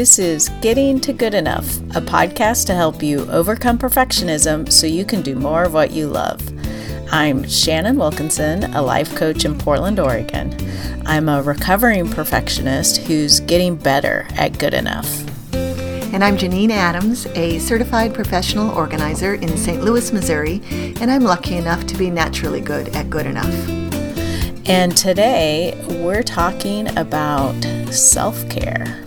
This is Getting to Good Enough, a podcast to help you overcome perfectionism so you can do more of what you love. I'm Shannon Wilkinson, a life coach in Portland, Oregon. I'm a recovering perfectionist who's getting better at good enough. And I'm Janine Adams, a certified professional organizer in St. Louis, Missouri, and I'm lucky enough to be naturally good at good enough. And today we're talking about self care.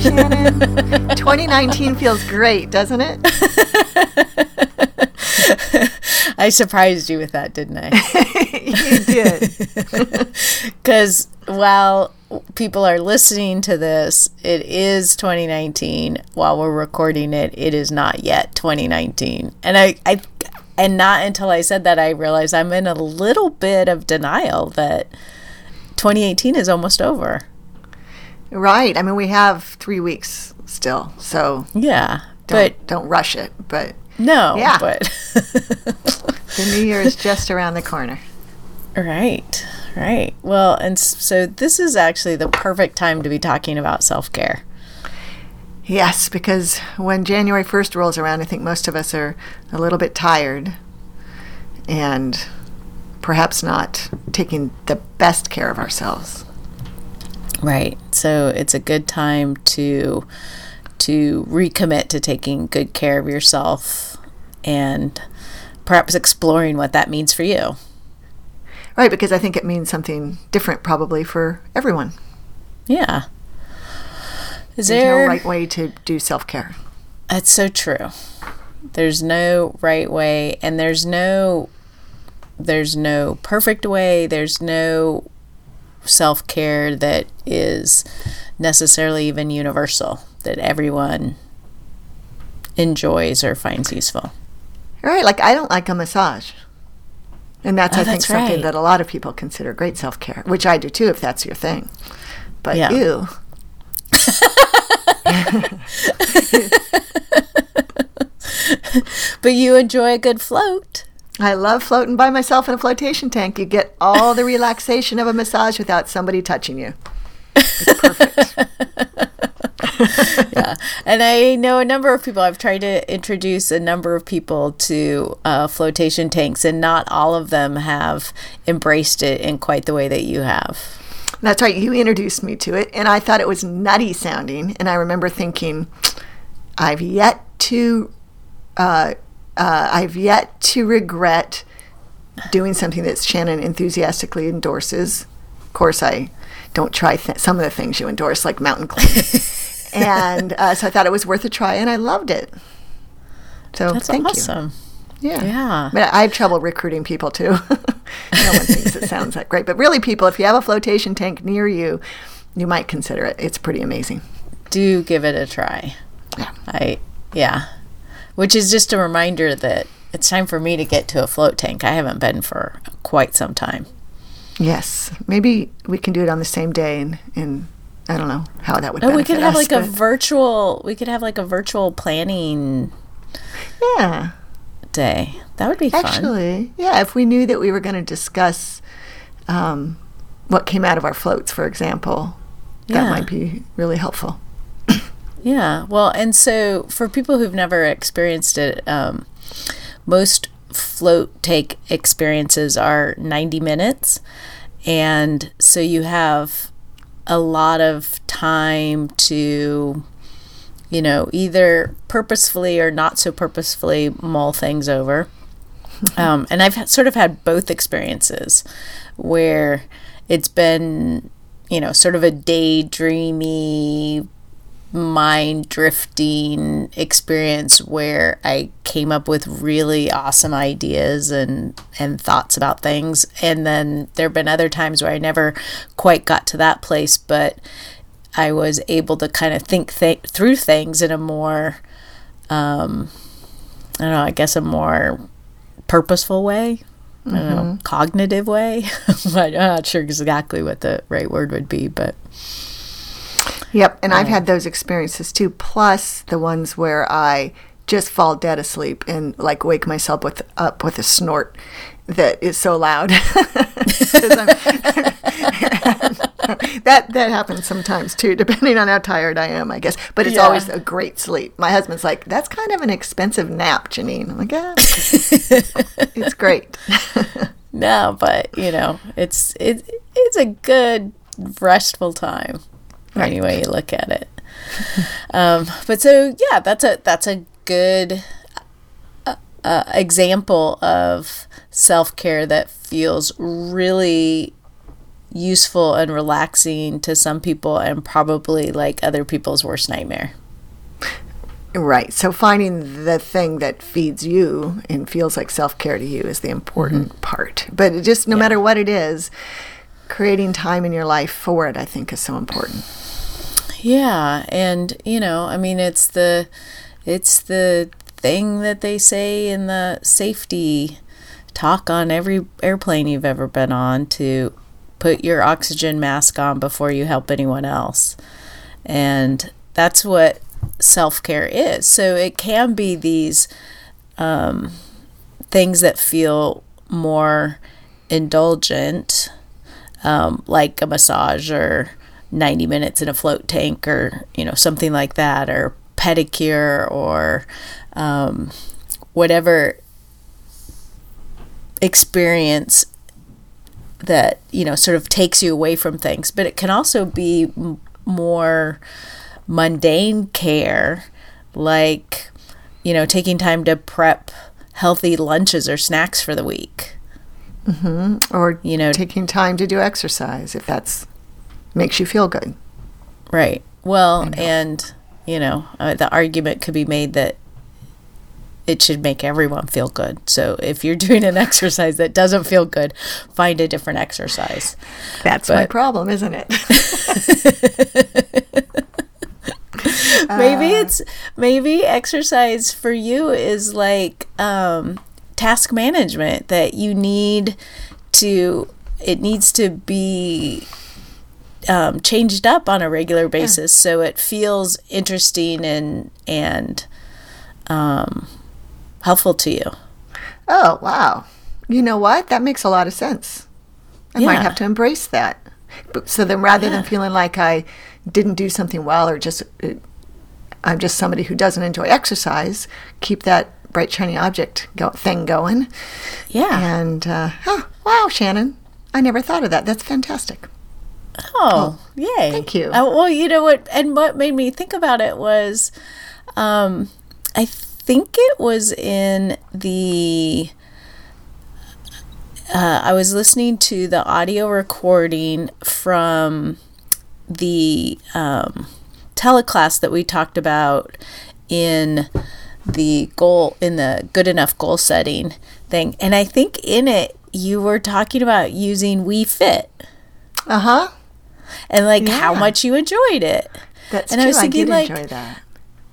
Shannon. 2019 feels great, doesn't it? I surprised you with that, didn't I? you did. Because while people are listening to this, it is 2019. While we're recording it, it is not yet 2019. And I, I, and not until I said that I realized I'm in a little bit of denial that 2018 is almost over. Right. I mean, we have three weeks still, so Yeah, don't, but don't rush it. But no, Yeah. but the new year is just around the corner. right, right. Well, and so this is actually the perfect time to be talking about self care. Yes, because when January 1st rolls around, I think most of us are a little bit tired and perhaps not taking the best care of ourselves. Right. So it's a good time to to recommit to taking good care of yourself and perhaps exploring what that means for you. Right, because I think it means something different probably for everyone. Yeah. Is There's there no right way to do self care. That's so true. There's no right way and there's no there's no perfect way. There's no self-care that is necessarily even universal that everyone enjoys or finds useful. Right, like I don't like a massage. And that's, Oh, I think, that's something that a lot of people consider great self care, which I do too, if that's your thing. But Yeah. ew. But you enjoy a good float. I love floating by myself in a flotation tank. You get all the relaxation of a massage without somebody touching you. It's perfect. yeah. And I know a number of people, I've tried to introduce a number of people to uh, flotation tanks, and not all of them have embraced it in quite the way that you have. That's right. You introduced me to it, and I thought it was nutty sounding. And I remember thinking, I've yet to, uh, uh, I've yet to regret doing something that Shannon enthusiastically endorses. Of course, I don't try th- some of the things you endorse, like mountain climbing. and uh, so I thought it was worth a try, and I loved it. So That's thank you. awesome. Yeah. Yeah. But I have trouble recruiting people too. no one thinks it sounds that great. But really, people, if you have a flotation tank near you, you might consider it. It's pretty amazing. Do give it a try. Yeah. I, yeah. Which is just a reminder that it's time for me to get to a float tank. I haven't been for quite some time. Yes. Maybe we can do it on the same day and, and I don't know how that would Oh, we could have us, like a virtual. We could have like a virtual planning Yeah. day. That would be fun. Actually, yeah, if we knew that we were going to discuss um, what came out of our floats, for example, that might be really helpful. Yeah. Well, and so for people who've never experienced it, um, most float take experiences are 90 minutes. And so you have a lot of time to, you know, either purposefully or not so purposefully mull things over. Um, and I've sort of had both experiences where it's been, you know, sort of a daydreamy, mind drifting experience where I came up with really awesome ideas and and thoughts about things. And then there've been other times where I never quite got to that place but I was able to kind of think th- through things in a more um I don't know I guess a more purposeful way I don't know cognitive way. I'm not sure exactly what the right word would be but Yep, and I've oh. had those experiences too, plus the ones where I just fall dead asleep and like wake myself with up with a snort that is so loud. that that happens sometimes too, depending on how tired I am, I guess. But it's Yeah. always a great sleep. My husband's like, "That's kind of an expensive nap, Janine." I'm like, "Yeah, it's great." No, but you know, it's it, it's a good restful time. Right. Any way you look at it. um, but so yeah, that's a that's a good uh, uh, example of self care that feels really useful and relaxing to some people, and probably like other people's worst nightmare. Right. So finding the thing that feeds you and feels like self care to you is the important part. But just no matter what it is, creating time in your life for it, I think, is so important. Yeah, and you know, I mean, it's the it's the thing that they say in the safety talk on every airplane you've ever been on to put your oxygen mask on before you help anyone else. And that's what self-care is. So it can be these um, things that feel more indulgent um, like a massage or 90 minutes in a float tank or you know something like that or pedicure or um, whatever experience that you know sort of takes you away from things. But it can also be m- more mundane care like you know taking time to prep healthy lunches or snacks for the week. Or You know- taking time to do exercise if that's makes you feel good. Right. Well, and you know, uh, the argument could be made that it should make everyone feel good. So if you're doing an exercise that doesn't feel good, find a different exercise. That's my problem, isn't it? maybe it's maybe exercise for you is like um, task management that you need to it needs to be um, changed up on a regular basis so it feels interesting and and um, helpful to you. oh, wow. You know what? That makes a lot of sense. I might have to embrace that. So then rather than feeling like I didn't do something well or just uh, I'm just somebody who doesn't enjoy exercise, keep that bright shiny object go- thing going. Yeah. And uh, oh, wow, Shannon, I never thought of that. That's fantastic. Oh, yay. thank you. Uh, well, you know what? And what made me think about it was um, I think it was in the. Uh, I was listening to the audio recording from the um, teleclass that we talked about in the goal in the good enough goal setting thing and i think in it you were talking about using Wii Fit Uh huh. And like how much you enjoyed it. That's And I true. was I, thinking, did like, enjoy that.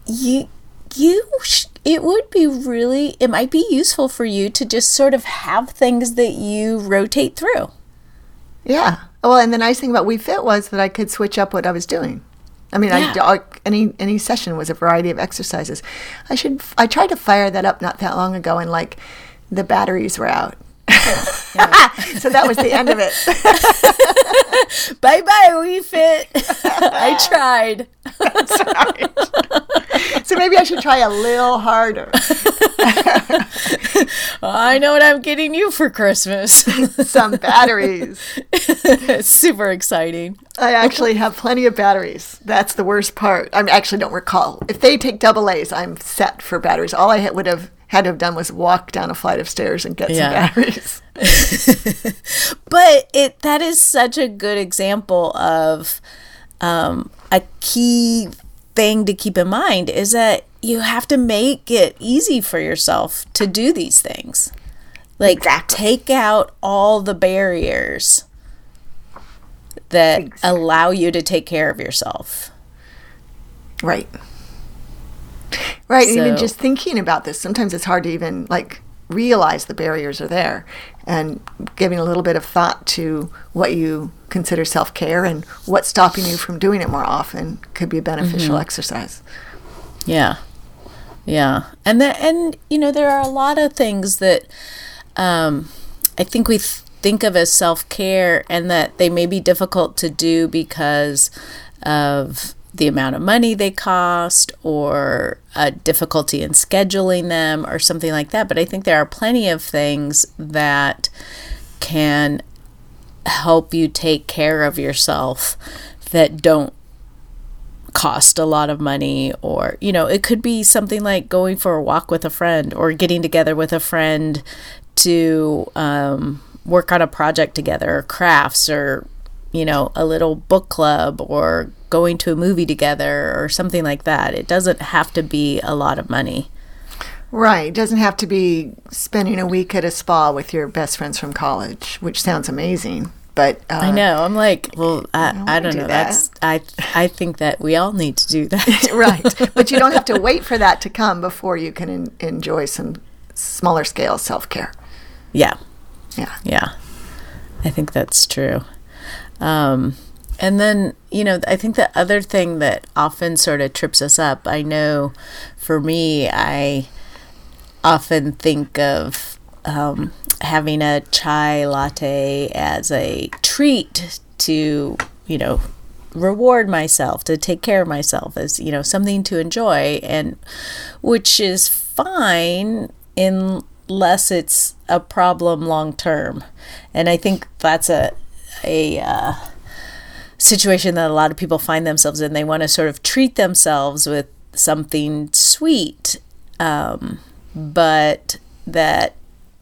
You, you, sh- it would be really, it might be useful for you to just sort of have things that you rotate through. Yeah. Well, and the nice thing about Wii Fit was that I could switch up what I was doing. I mean, Yeah. I, I- any any session was a variety of exercises. I should. I tried to fire that up not that long ago, and like the batteries were out. so that was the end of it. Bye bye, Wii Fit. I tried. so maybe I should try a little harder. I know what I'm getting you for Christmas. Some batteries. it's super exciting. I actually have plenty of batteries. That's the worst part. I actually don't recall. If they take double A's, I'm set for batteries. All I would have had to have done was walk down a flight of stairs and get Yeah. some batteries. but it that is such a good example of um, a key thing to keep in mind is that you have to make it easy for yourself to do these things like Exactly. take out all the barriers that Exactly. allow you to take care of yourself Right. Right. and even just thinking about this, sometimes it's hard to even like realize the barriers are there and giving a little bit of thought to what you consider self care and what's stopping you from doing it more often could be a beneficial exercise. yeah Yeah. And that and you know there are a lot of things that um I think we th- think of as self-care and that they may be difficult to do because of the amount of money they cost or a difficulty in scheduling them or something like that. But I think there are plenty of things that can help you take care of yourself that don't cost a lot of money or you know it could be something like going for a walk with a friend or getting together with a friend to um, work on a project together or crafts or you know a little book club or going to a movie together or something like that it doesn't have to be a lot of money Right. It doesn't have to be spending a week at a spa with your best friends from college, which sounds amazing. But uh, I know. I'm like, well, I, don't I don't do know. that. That's I I think that we all need to do that. right. But you don't have to wait for that to come before you can en- enjoy some smaller scale self care. yeah. Yeah. Yeah. I think that's true. Um, and then, you know, I think the other thing that often sort of trips us up, I know for me, I often think of um, having a chai latte as a treat to, you know, reward myself, to take care of myself as, you know, something to enjoy, and which is fine unless it's a problem long term. And I think that's a, a, uh, situation that a lot of people find themselves in. They want to sort of treat themselves with something sweet, um, but that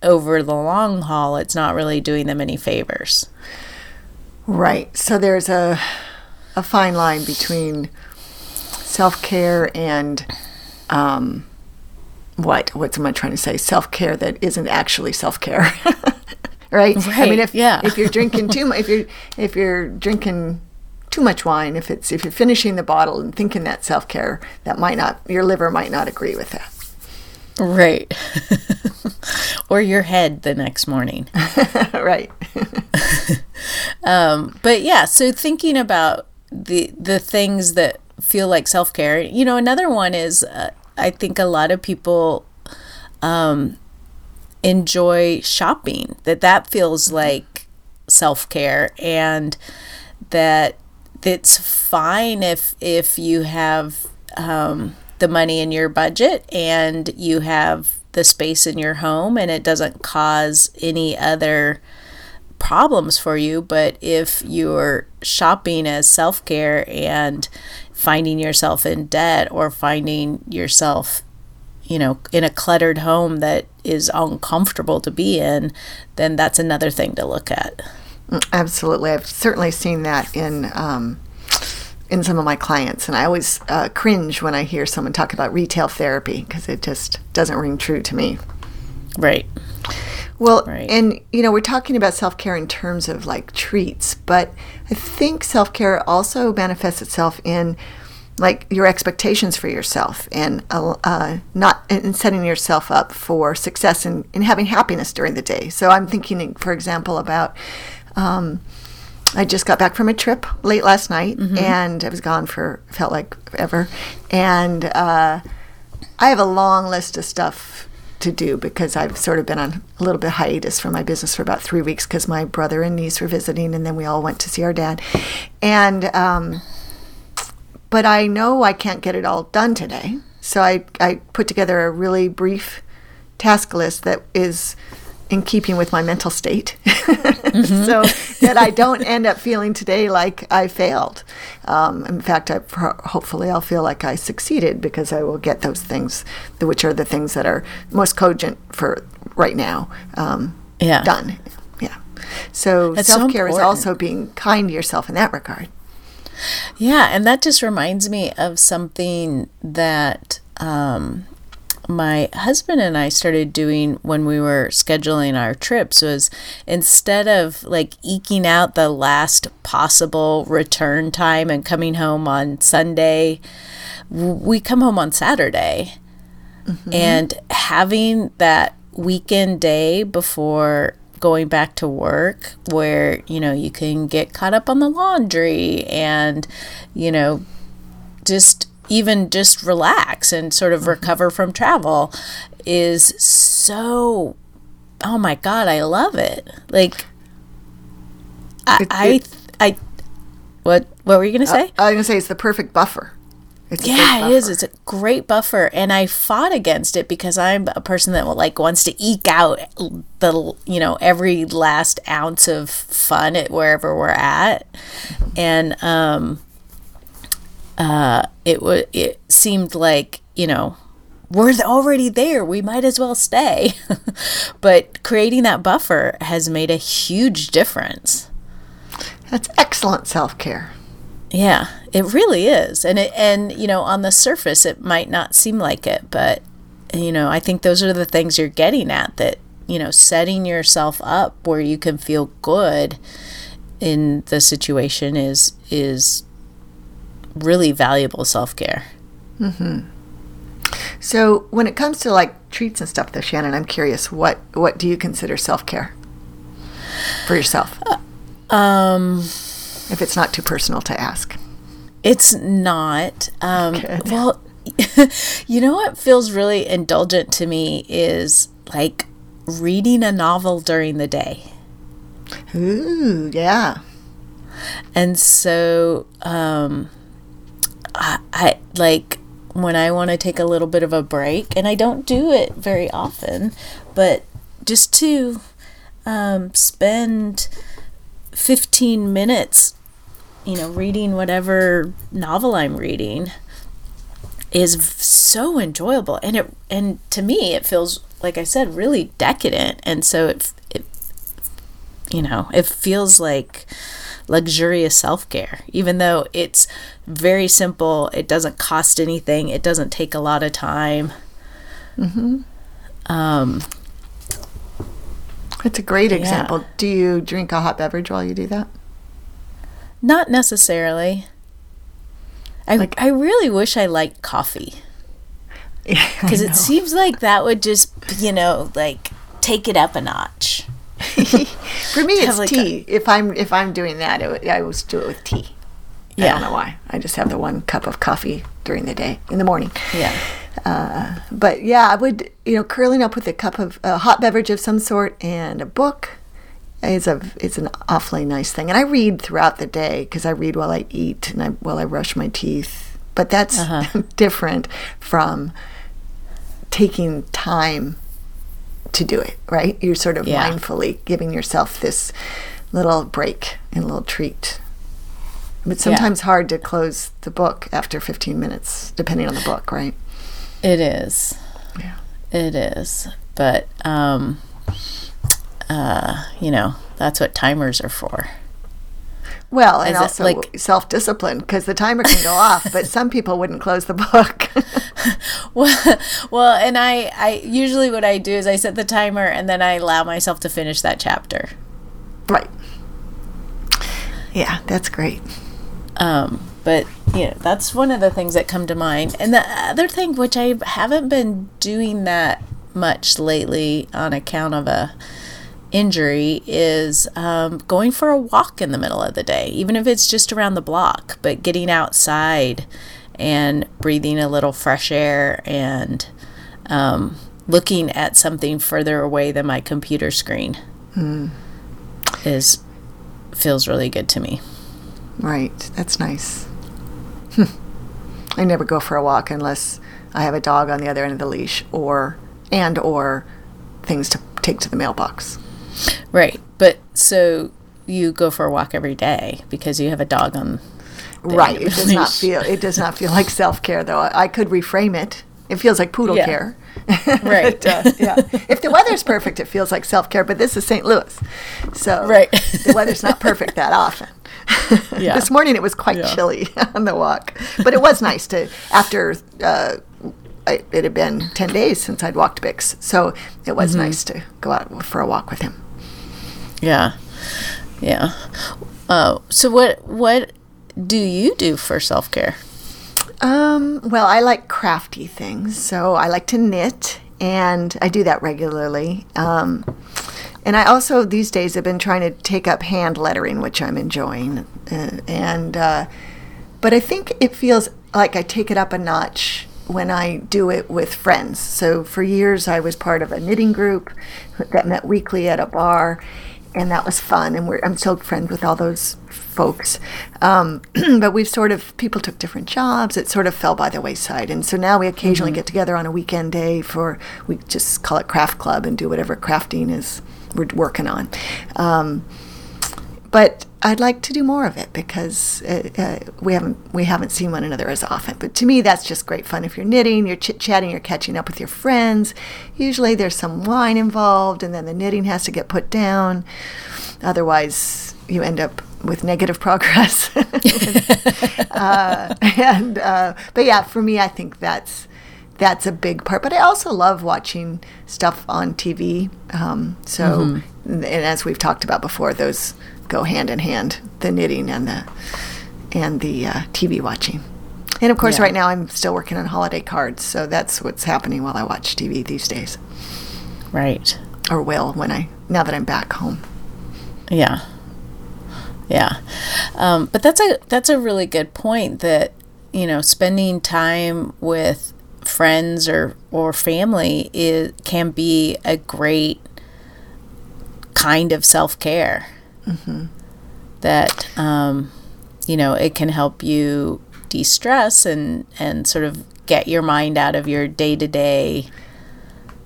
over the long haul, it's not really doing them any favors. Right. So there's a a fine line between self care and um, what? What am I trying to say? Self care that isn't actually self care. right? I mean, if yeah. if you're drinking too much, if you're if you're drinking too much wine, if it's if you're finishing the bottle and thinking that self care, that might not your liver might not agree with that. Right. or your head the next morning. right. but yeah, so thinking about the the things that feel like self care. You know, another one is uh, I think a lot of people um, enjoy shopping. That that feels like self care, and that it's fine if if you have um, the money in your budget and you have the space in your home and it doesn't cause any other problems for you, but if you're shopping as self care and finding yourself in debt or finding yourself, you know, in a cluttered home that is uncomfortable to be in, then that's another thing to look at. Absolutely, I've certainly seen that in um, in some of my clients, and I always uh, cringe when I hear someone talk about retail therapy because it just doesn't ring true to me. Right. Well, Right. and you know, we're talking about self care in terms of like treats, but I think self care also manifests itself in like your expectations for yourself and uh, uh, not and setting yourself up for success and, and having happiness during the day. So I'm thinking, for example, about. Um, I just got back from a trip late last night, and I was gone for felt like forever. And uh, I have a long list of stuff to do because I've sort of been on a little bit hiatus from my business for about three weeks because my brother and niece were visiting, and then we all went to see our dad. And um, but I know I can't get it all done today, so I I put together a really brief task list that is in keeping with my mental state so that I don't end up feeling today like I failed. Um, in fact, I, hopefully I'll feel like I succeeded because I will get those things, which are the things that are most cogent for right now, um, Yeah. done. Yeah. So self care is also being kind to yourself in that regard. Yeah, and that just reminds me of something that um, my husband and I started doing when we were scheduling our trips was instead of like eking out the last possible return time and coming home on Sunday, we come home on Saturday. And having that weekend day before going back to work where, you know, you can get caught up on the laundry and, you know, just even just relax and sort of mm-hmm. recover from travel is so oh my god i love it. Like i It- I, it- I what what were you gonna uh, say? I was gonna say it's the perfect buffer. It's yeah, it is. It's a great buffer, and I fought against it because I'm a person that will, like wants to eke out the you know every last ounce of fun at wherever we're at, and um, uh, it was it seemed like you know we're already there. We might as well stay, but creating that buffer has made a huge difference. That's excellent self care. Yeah, it really is. And it and you know, on the surface it might not seem like it, but you know, I think those are the things you're getting at that, you know, setting yourself up where you can feel good in the situation is is really valuable self-care. So when it comes to like treats and stuff, though, Shannon, I'm curious what what do you consider self care for yourself? Um if it's not too personal to ask. It's not. Um, Good. well, you know what feels really indulgent to me is like reading a novel during the day. Ooh, yeah. And so, um, I, I like when I want to take a little bit of a break, and I don't do it very often, but just to um, spend 15 minutes, you know, reading whatever novel I'm reading is v- so enjoyable. And it, and to me, it feels, like I said, really decadent. And so it, it you know, it feels like luxurious self care, even though it's very simple. It doesn't cost anything. It doesn't take a lot of time. Mhm. Um, That's a great example. Do you drink a hot beverage while you do that? Not necessarily. I, Like- I really wish I liked coffee because it seems like that would just, you know, like take it up a notch. For me, it's like tea. if I'm if I'm doing that, it, would- I always do it with tea. I don't know why. I just have the one cup of coffee during the day in the morning. Yeah. Uh, but yeah, I would you know curling up with a cup of a hot beverage of some sort and a book is a is an awfully nice thing. And I read throughout the day because I read while I eat and I while I brush my teeth. But that's Uh-huh. different from taking time to do it. Right? You're sort of Yeah. mindfully giving yourself this little break and a little treat. But sometimes hard to close the book after 15 minutes, depending on the book, right? It is. Yeah. It is. But, um, uh, you know, that's what timers are for. Well, and Is also like- self discipline because the timer can go off, but some people wouldn't close the book. Well, well, and I, I usually what I do is I set the timer and then I allow myself to finish that chapter. right. Yeah, that's great. Um, but you know, that's one of the things that come to mind. And the other thing, which I haven't been doing that much lately on account of a injury, is um, going for a walk in the middle of the day, even if it's just around the block. But getting outside and breathing a little fresh air and um, looking at something further away than my computer screen is feels really good to me. Right. That's nice. I never go for a walk unless I have a dog on the other end of the leash or and or things to take to the mailbox. Right. But so you go for a walk every day because you have a dog on. Right. It does not feel it does not feel like self-care though. I I could reframe it. It feels like poodle Yeah. care. Right. Yeah. If the weather's perfect, it feels like self care, but this is St. Louis. So Right. the weather's not perfect that often. Yeah. this morning it was quite Yeah. chilly on the walk, but it was nice to, after uh, it, it had been 10 days since I'd walked Bix. So it was Mm-hmm. nice to go out for a walk with him. Yeah. Yeah. Uh, so what what do you do for self care? Um, well, I like crafty things, so I like to knit, and I do that regularly. Um, and I also these days have been trying to take up hand lettering, which I'm enjoying. Uh, and uh, but I think it feels like I take it up a notch when I do it with friends. So for years I was part of a knitting group that met weekly at a bar, and that was fun. And I'm still friends with all those folks. Um, but we've sort of people took different jobs. It sort of fell by the wayside, and so now we occasionally mm-hmm. get together on a weekend day for we just call it craft club and do whatever crafting is we're working on. Um, but I'd like to do more of it because uh, uh, we haven't we haven't seen one another as often. But to me, that's just great fun. If you're knitting, you're chit chatting, you're catching up with your friends. Usually, there's some wine involved, and then the knitting has to get put down. Otherwise, you end up with negative progress. uh, and uh, but yeah, for me, I think that's that's a big part. But I also love watching stuff on TV. Um, so, mm-hmm. And as we've talked about before, those go hand in hand the knitting and the and the uh, TV watching. And of course, yeah. right now I'm still working on holiday cards, so that's what's happening while I watch TV these days. Right. Or will when I now that I'm back home. Yeah. Yeah. Um, but that's a that's a really good point that you know spending time with friends or or family is can be a great kind of self care. Mm-hmm. That um, you know it can help you de-stress and and sort of get your mind out of your day to day.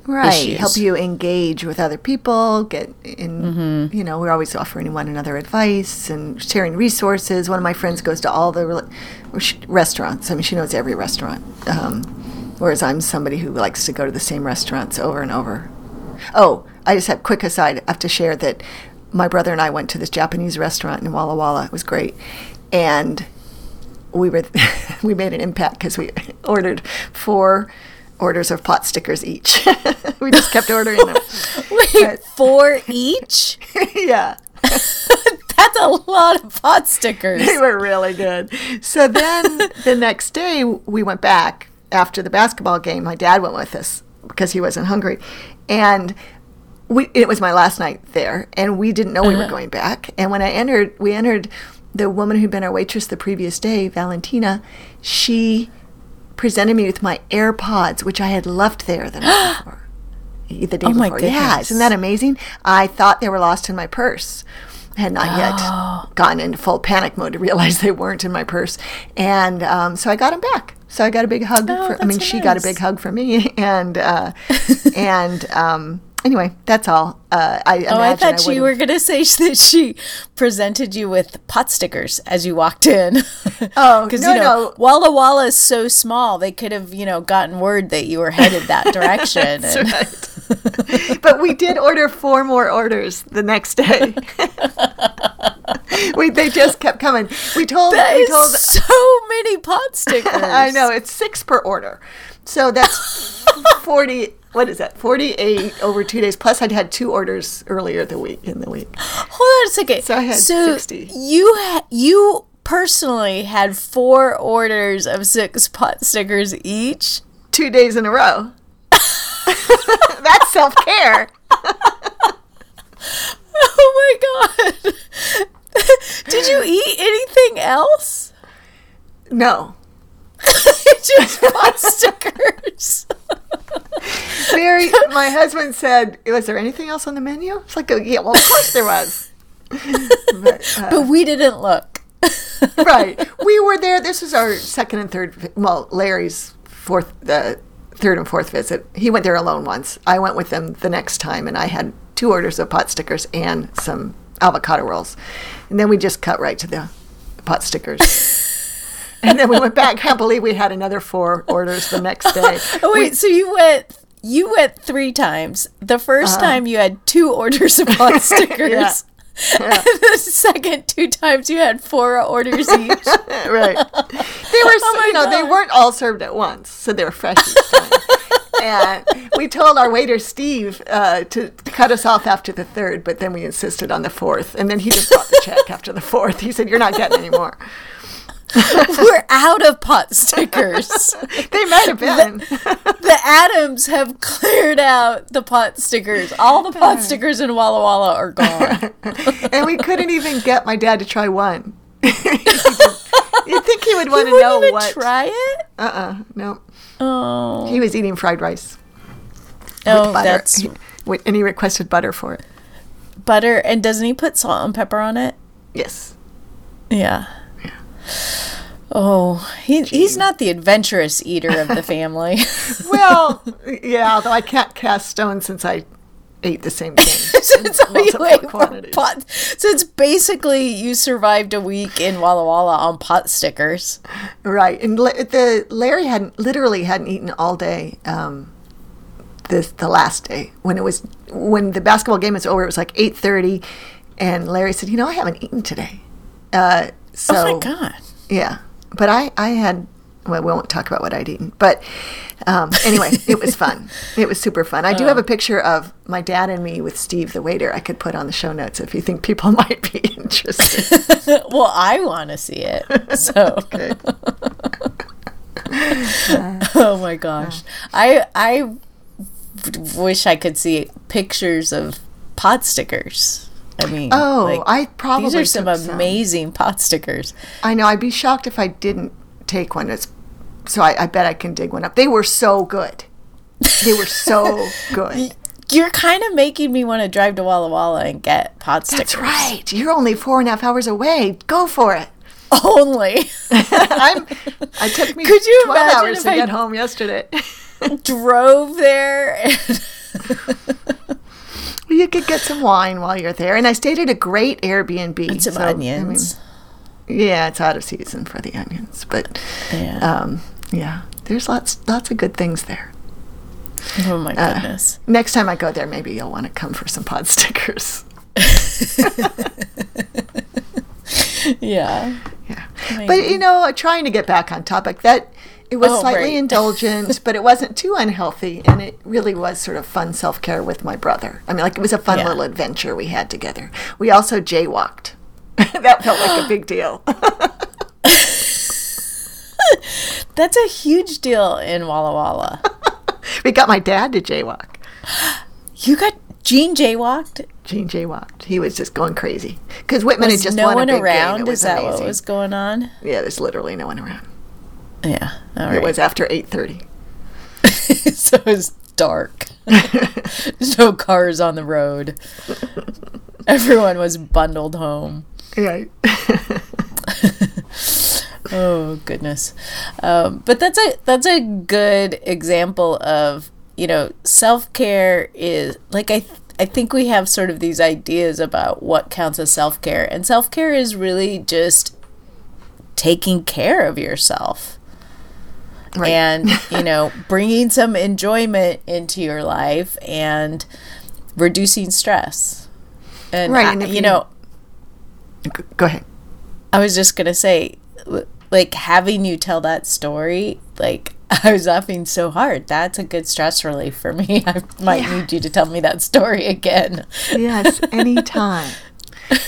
Right, issues. help you engage with other people. Get in, mm-hmm. you know, we're always offering one another advice and sharing resources. One of my friends goes to all the re- restaurants. I mean, she knows every restaurant. Um, whereas I'm somebody who likes to go to the same restaurants over and over. Oh, I just have quick aside. I have to share that my brother and I went to this Japanese restaurant in Walla Walla. It was great, and we were we made an impact because we ordered four orders of pot stickers each. we just kept ordering them. Wait, but, four each? yeah. That's a lot of pot stickers. They were really good. So then the next day we went back after the basketball game. My dad went with us because he wasn't hungry. And we it was my last night there, and we didn't know we were uh-huh. going back. And when I entered, we entered. The woman who'd been our waitress the previous day, Valentina, she presented me with my AirPods, which I had left there the night before. The day oh before. Yeah, isn't that amazing? I thought they were lost in my purse. I had not yet oh. gotten into full panic mode to realize they weren't in my purse. And um, so I got them back. So I got a big hug. Oh, for, I mean, so she nice. got a big hug from me, and uh, and um, anyway, that's all. Uh, I oh, I thought I you were going to say that she presented you with pot stickers as you walked in. Oh, because no, you know no. Walla Walla is so small, they could have you know gotten word that you were headed that direction. and... right. but we did order four more orders the next day. we they just kept coming. We told that we told so many pot stickers. I know it's six per order, so that's forty what is that 48 over two days? Plus i'd had two orders earlier the week in the week. Hold on a second. So i had so 60 you ha- you personally had four orders of six pot stickers each? Two days in a row. That's self-care. Oh my god. Did you eat anything else? No just pot stickers Mary, my husband said, "Was there anything else on the menu?" It's like, "Yeah, well, of course there was." but, uh, but we didn't look. right, we were there. This was our second and third. Well, Larry's fourth, the third and fourth visit. He went there alone once. I went with them the next time, and I had two orders of pot stickers and some avocado rolls, and then we just cut right to the pot stickers and then we went back. Can't believe we had another four orders the next day. oh, wait, we, so you went you went three times. The 1st uh-huh. time you had two orders of pot stickers. yeah. Yeah. the second two times you had four orders each. right. They were, oh you know, God. they weren't all served at once, so they were fresh each time. and we told our waiter Steve uh, to, to, cut us off after the third, but then we insisted on the fourth, and then he just brought the check after the fourth. He said, "You're not getting any more." We're out of pot stickers. they might have been. The, the, Adams have cleared out the pot stickers. All the pot stickers in Walla Walla are gone. and we couldn't even get my dad to try one. You'd think he would he want to know even what. try it. uh uh no. Oh, He was eating fried rice oh, with butter. that's He- and he requested butter for it. butter. And doesn't he put salt and pepper on it? Yes. Yeah. Oh, he, he's not the adventurous eater of the family. Well, yeah, although I can't cast stones since I ate the same thing. Since ate pot, so it's basically you survived a week in Walla Walla on pot stickers. Right, and the Larry hadn't literally hadn't eaten all day. Um, this the last day when it was when the basketball game was over. It was like eight thirty, and Larry said, "You know, I haven't eaten today." Uh, so oh my god! yeah, but I I had. Well, we won't talk about what I'd eaten, but um, anyway, it was fun. It was super fun. I do have a picture of my dad and me with Steve, the waiter. I could put on the show notes if you think people might be interested. well, I want to see it. So, oh my gosh, I I wish I could see pictures of pot stickers. I mean, Oh, like, I probably these are some took some. amazing pot stickers. I know. I'd be shocked if I didn't take one. It's so I, I bet I can dig one up. They were so good. They were so good. You're kind of making me want to drive to Walla Walla and get pot stickers. That's right. You're only four and a half hours away. Go for it. Only I'm. I took me Could you twelve imagine hours to I- get home yesterday. drove there. And you could get some wine while you're there, and I stayed at a great Airbnb. And some so, I mean, onions. yeah, it's out of season for the onions, but yeah. um, yeah, there's lots lots of good things there. oh my uh, goodness. Next time I go there, maybe you'll want to come for some pod stickers. Yeah. Yeah. Maybe. But you know, trying to get back on topic, that it was Oh, slightly right. indulgent, but it wasn't too unhealthy, and it really was sort of fun self care with my brother. I mean, like it was a fun Yeah. little adventure we had together. We also jaywalked. that felt like a big deal. That's a huge deal in Walla Walla. we got my dad to jaywalk. You got Gene jaywalked? Gene jaywalked. He was just going crazy because Whitman Was had just no won one a big around? Game. It was Is that amazing. what was going on? Yeah, there's literally no one around. Yeah. All right. It was after eight thirty. so it was dark. No cars on the road. Everyone was bundled home. Right. Oh goodness, um, but that's a that's a good example of you know self care is like I th- I think we have sort of these ideas about what counts as self care, and self care is really just taking care of yourself right. and you know bringing some enjoyment into your life and reducing stress. And Right, I- and you you- know, Go ahead. I was just gonna say, like having you tell that story, like I was laughing so hard. That's a good stress relief for me. I might Yeah. need you to tell me that story again. Yes, anytime.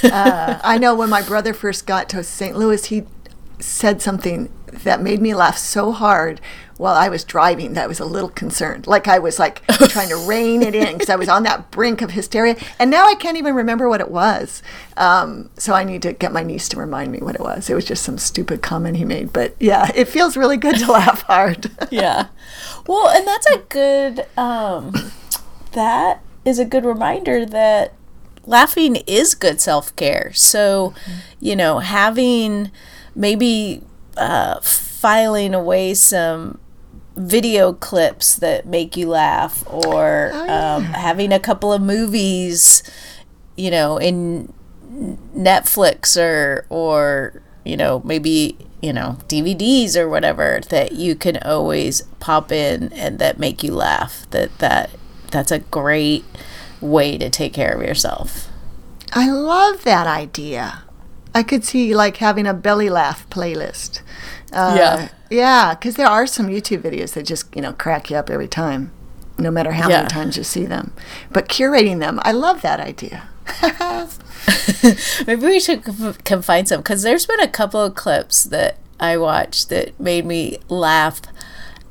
uh, I know when my brother first got to St. Louis, he said something that made me laugh so hard while I was driving that I was a little concerned. Like I was like trying to rein it in because I was on that brink of hysteria. And now I can't even remember what it was. Um, so I need to get my niece to remind me what it was. It was just some stupid comment he made. But yeah, it feels really good to laugh hard. yeah. Well, and that's a good. Um, that is a good reminder that laughing is good self care. So, you know, having maybe uh, filing away some video clips that make you laugh or Oh, um, having a couple of movies you know in netflix or or you know maybe you know dvds or whatever that you can always pop in and that make you laugh that that that's a great way to take care of yourself I love that idea. I could see like having a belly laugh playlist. Uh, Yeah. Yeah, because there are some YouTube videos that just, you know, crack you up every time, no matter how Yeah. many times you see them. But curating them, I love that idea. Maybe we should c- can find some because there's been a couple of clips that I watched that made me laugh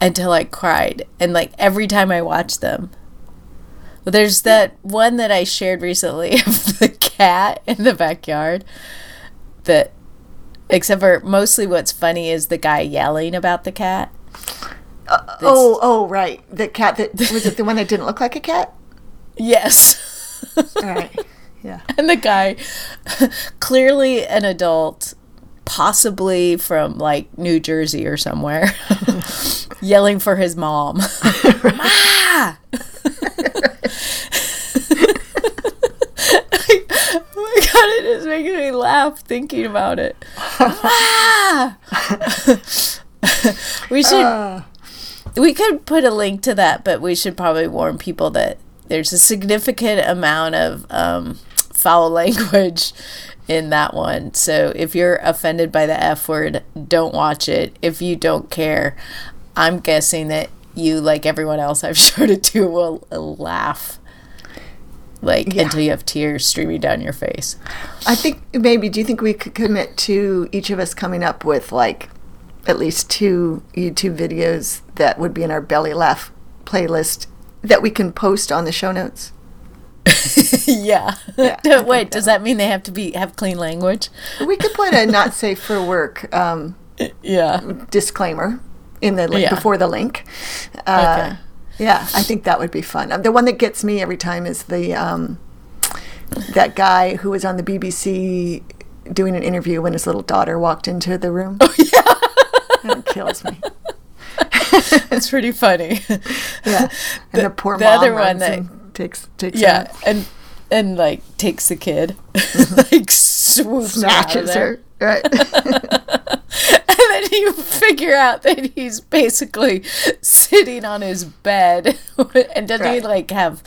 until I cried, and like every time I watch them. There's that one that I shared recently of the cat in the backyard that Except for mostly what's funny is the guy yelling about the cat. Uh, oh, oh, right. The cat that was it the one that didn't look like a cat? Yes. All right. Yeah. and the guy, clearly an adult, possibly from like New Jersey or somewhere, yelling for his mom. Ma! oh my god, it is making me laugh thinking about it. Ma! we should Uh, we could put a link to that, but we should probably warn people that there's a significant amount of um, foul language in that one. So if you're offended by the F word, don't watch it. If you don't care, I'm guessing that you, like everyone else I've showed it to, will laugh. Like Yeah. until you have tears streaming down your face. I think maybe. Do you think we could commit to each of us coming up with like at least two YouTube videos that would be in our belly laugh playlist that we can post on the show notes? yeah. Yeah, Wait, does that mean they have to be have clean language? We could put a not safe for work um, Yeah. disclaimer in the link Yeah. before the link. Uh, Okay. Yeah, I think that would be fun. Um, the one that gets me every time is the um, that guy who was on the BBC doing an interview when his little daughter walked into the room. Oh yeah, that kills me. It's pretty funny. Yeah, and the, poor the mom other one that- takes takes Yeah, her, and and like takes the kid, like swoops her out of snatches her. Right. Then you figure out that he's basically sitting on his bed, and doesn't he like have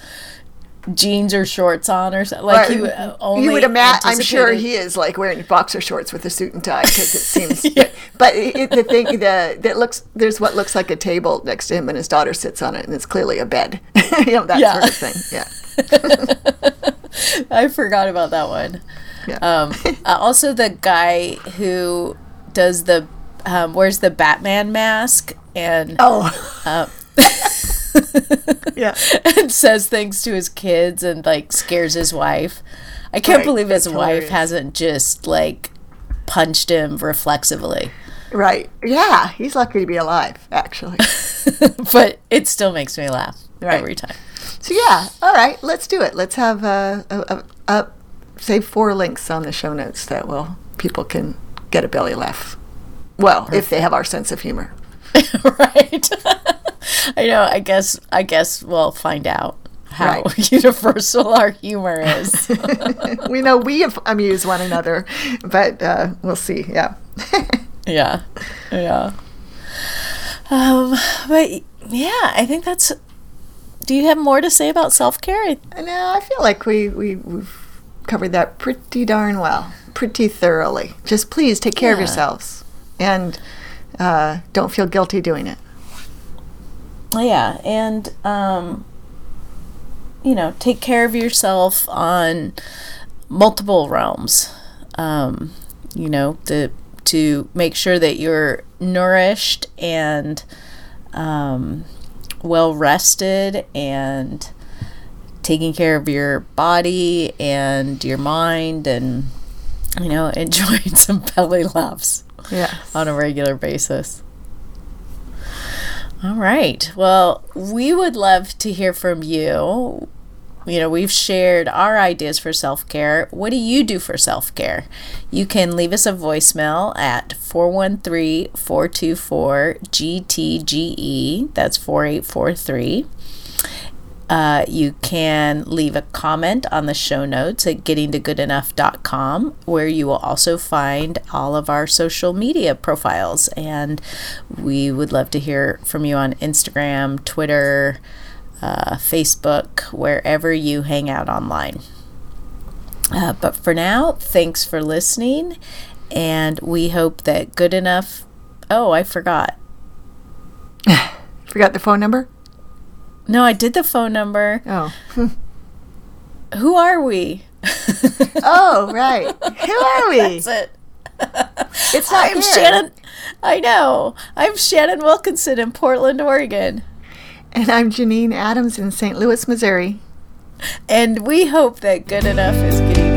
jeans or shorts on or something? Like Right. he uh, only. you would imagine. I'm sure he is like wearing boxer shorts with a suit and tie because it seems. But it, it- the thing the that looks there's what looks like a table next to him and his daughter sits on it and it's clearly a bed. you know that Yeah. sort of thing. Yeah. I forgot about that one. Yeah. Um, uh, also, the guy who does the um, wears the Batman mask and oh. uh, yeah. and says things to his kids and like scares his wife. I can't Right, believe his that's wife hilarious. hasn't just like punched him reflexively. Right. Yeah. He's lucky to be alive, actually. but it still makes me laugh Right. every time. So yeah. All right. Let's do it. Let's have uh, a, a, a say four links on the show notes that will people can get a belly laugh. Well, if they have our sense of humor. right. I know, I guess I guess we'll find out how Right. universal our humor is. we know we am- amuse one another, but uh, we'll see. Yeah. yeah. Yeah. Um but yeah, I think that's do you have more to say about self-care? No, I feel like we, we, we've covered that pretty darn well, pretty thoroughly. Just please take care of yourselves and uh, don't feel guilty doing it. Yeah, and um, you know, take care of yourself on multiple realms. Um, you know, the to make sure that you're nourished and um, well rested and taking care of your body and your mind and you know enjoying some belly laughs Yes. on a regular basis. All right. Well, we would love to hear from you. You know, we've shared our ideas for self care. What do you do for self care? You can leave us a voicemail at 413 424 GTGE. That's 4843. Uh, you can leave a comment on the show notes at gettingtogoodenough.com, where you will also find all of our social media profiles. And we would love to hear from you on Instagram, Twitter, uh, Facebook, wherever you hang out online. Uh, but for now, thanks for listening. And we hope that good enough. Oh, I forgot. Forgot the phone number? No, I did the phone number. Oh. Who are we? oh, right. Who are we? That's it. It's not I'm here. Shannon. I know. I'm Shannon Wilkinson in Portland, Oregon. And I'm Janine Adams in St. Louis, Missouri. And we hope that good enough is getting